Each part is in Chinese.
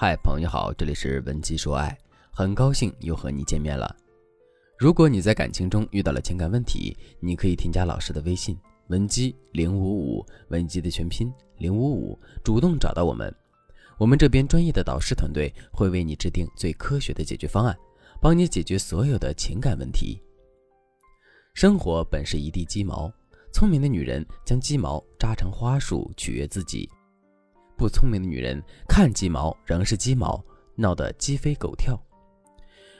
嗨，朋友好，这里是文姬说爱，很高兴又和你见面了。如果你在感情中遇到了情感问题，你可以添加老师的微信文姬零五五，文姬的全拼零五五，主动找到我们，我们这边专业的导师团队会为你制定最科学的解决方案，帮你解决所有的情感问题。生活本是一地鸡毛，聪明的女人将鸡毛扎成花束取悦自己。不聪明的女人看鸡毛仍是鸡毛，闹得鸡飞狗跳。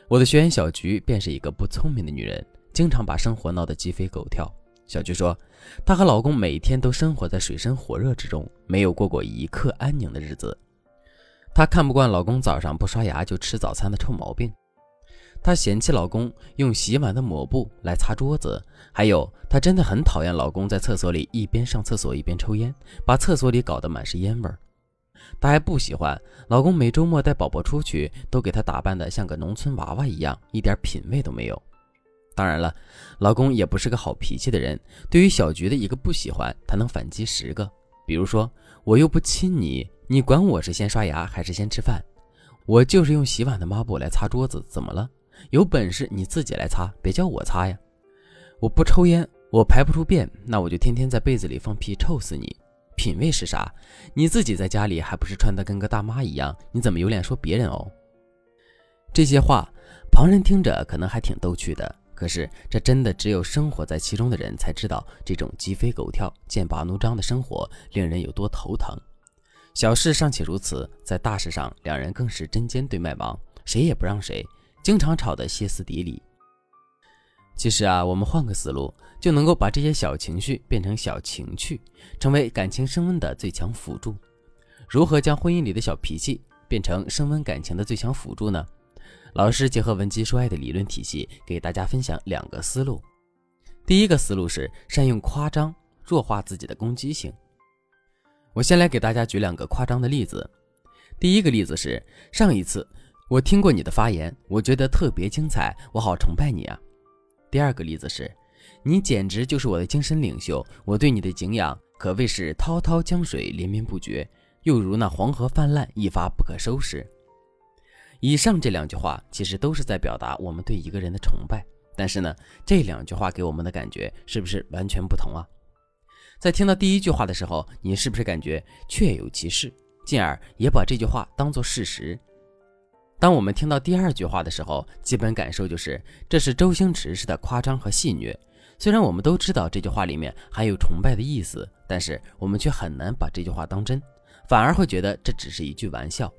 我的学员小菊便是一个不聪明的女人，经常把生活闹得鸡飞狗跳。小菊说，她和老公每天都生活在水深火热之中，没有过过一刻安宁的日子。她看不惯老公早上不刷牙就吃早餐的臭毛病，她嫌弃老公用洗碗的抹布来擦桌子，还有她真的很讨厌老公在厕所里一边上厕所一边抽烟，把厕所里搞得满是烟味儿。她还不喜欢老公每周末带宝宝出去，都给她打扮得像个农村娃娃一样，一点品味都没有。当然了，老公也不是个好脾气的人。对于小菊的一个不喜欢，他能反击十个。比如说，我又不亲你，你管我是先刷牙还是先吃饭？我就是用洗碗的抹布来擦桌子，怎么了？有本事你自己来擦，别叫我擦呀！我不抽烟，我排不出便，那我就天天在被子里放屁，臭死你！品味是啥？你自己在家里还不是穿得跟个大妈一样？你怎么有脸说别人哦？这些话，旁人听着可能还挺逗趣的，可是这真的只有生活在其中的人才知道，这种鸡飞狗跳、剑拔弩张的生活令人有多头疼。小事尚且如此，在大事上，两人更是针尖对麦芒，谁也不让谁，经常吵得歇斯底里。其实啊，我们换个思路，就能够把这些小情绪变成小情趣，成为感情升温的最强辅助。如何将婚姻里的小脾气变成升温感情的最强辅助呢？老师结合文姬说爱的理论体系，给大家分享两个思路。第一个思路是善用夸张，弱化自己的攻击性。我先来给大家举两个夸张的例子。第一个例子是上一次我听过你的发言，我觉得特别精彩，我好崇拜你啊。第二个例子是，你简直就是我的精神领袖，我对你的敬仰可谓是滔滔江水连绵不绝，又如那黄河泛滥一发不可收拾。以上这两句话其实都是在表达我们对一个人的崇拜，但是呢，这两句话给我们的感觉是不是完全不同啊？在听到第一句话的时候，你是不是感觉确有其事，进而也把这句话当作事实？当我们听到第二句话的时候，基本感受就是这是周星驰式的夸张和戏谑。虽然我们都知道这句话里面含有崇拜的意思，但是我们却很难把这句话当真，反而会觉得这只是一句玩笑。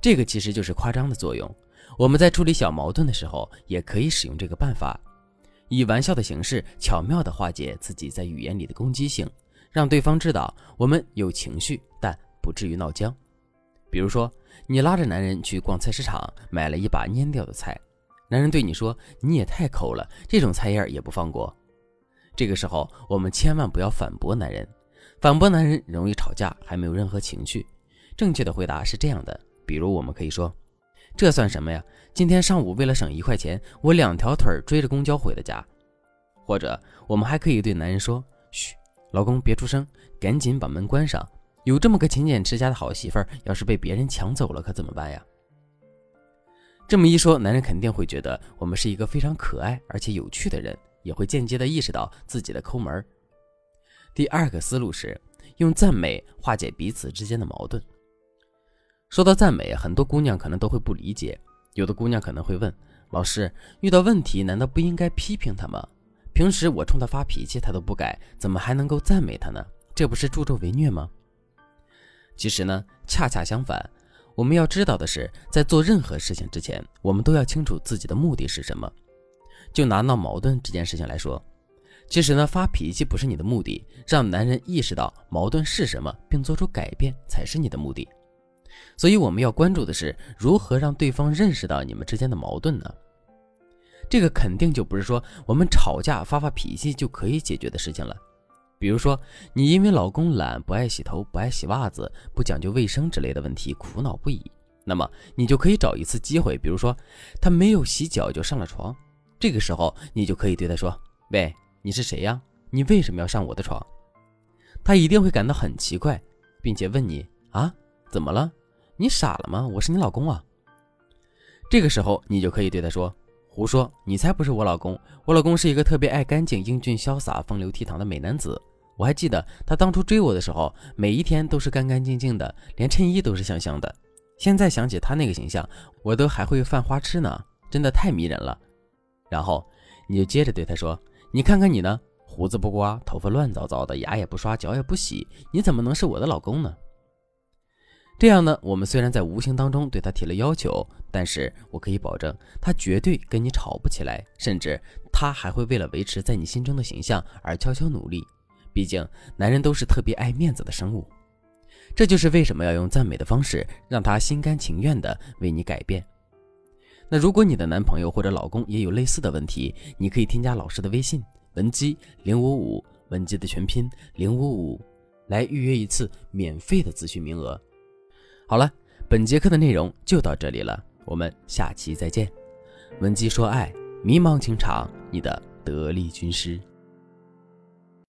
这个其实就是夸张的作用。我们在处理小矛盾的时候，也可以使用这个办法，以玩笑的形式巧妙地化解自己在语言里的攻击性，让对方知道我们有情绪，但不至于闹僵。比如说。你拉着男人去逛菜市场，买了一把蔫掉的菜，男人对你说：“你也太抠了，这种菜叶也不放过。”这个时候，我们千万不要反驳男人，反驳男人容易吵架，还没有任何情绪。正确的回答是这样的：比如，我们可以说：“这算什么呀？今天上午为了省一块钱，我两条腿追着公交回的家。”或者，我们还可以对男人说：“嘘，老公别出声，赶紧把门关上。”有这么个勤俭持家的好媳妇儿，要是被别人抢走了，可怎么办呀？这么一说，男人肯定会觉得我们是一个非常可爱而且有趣的人，也会间接的意识到自己的抠门。第二个思路是用赞美化解彼此之间的矛盾。说到赞美，很多姑娘可能都会不理解，有的姑娘可能会问老师：遇到问题难道不应该批评他吗？平时我冲他发脾气他都不改，怎么还能够赞美他呢？这不是助纣为虐吗？其实呢，恰恰相反，我们要知道的是，在做任何事情之前，我们都要清楚自己的目的是什么。就拿闹矛盾这件事情来说，其实呢，发脾气不是你的目的，让男人意识到矛盾是什么，并做出改变才是你的目的。所以我们要关注的是如何让对方认识到你们之间的矛盾呢？这个肯定就不是说我们吵架发发脾气就可以解决的事情了。比如说，你因为老公懒、不爱洗头、不爱洗袜子、不讲究卫生之类的问题苦恼不已，那么你就可以找一次机会，比如说他没有洗脚就上了床，这个时候你就可以对他说：“喂，你是谁呀？你为什么要上我的床？”他一定会感到很奇怪，并且问你：“啊，怎么了？你傻了吗？我是你老公啊！”这个时候，你就可以对他说：“胡说，你才不是我老公！我老公是一个特别爱干净、英俊潇洒、风流倜傥的美男子。我还记得他当初追我的时候，每一天都是干干净净的，连衬衣都是香香的。现在想起他那个形象，我都还会犯花痴呢，真的太迷人了。”然后你就接着对他说：“你看看你呢，胡子不刮，头发乱糟糟的，牙也不刷，脚也不洗，你怎么能是我的老公呢？”这样呢，我们虽然在无形当中对他提了要求，但是我可以保证，他绝对跟你吵不起来，甚至他还会为了维持在你心中的形象而悄悄努力。毕竟，男人都是特别爱面子的生物，这就是为什么要用赞美的方式让他心甘情愿的为你改变。那如果你的男朋友或者老公也有类似的问题，你可以添加老师的微信文姬零五五，文姬的全拼零五五，来预约一次免费的咨询名额。好了，本节课的内容就到这里了，我们下期再见。文姬说爱，迷茫情场，你的得力军师。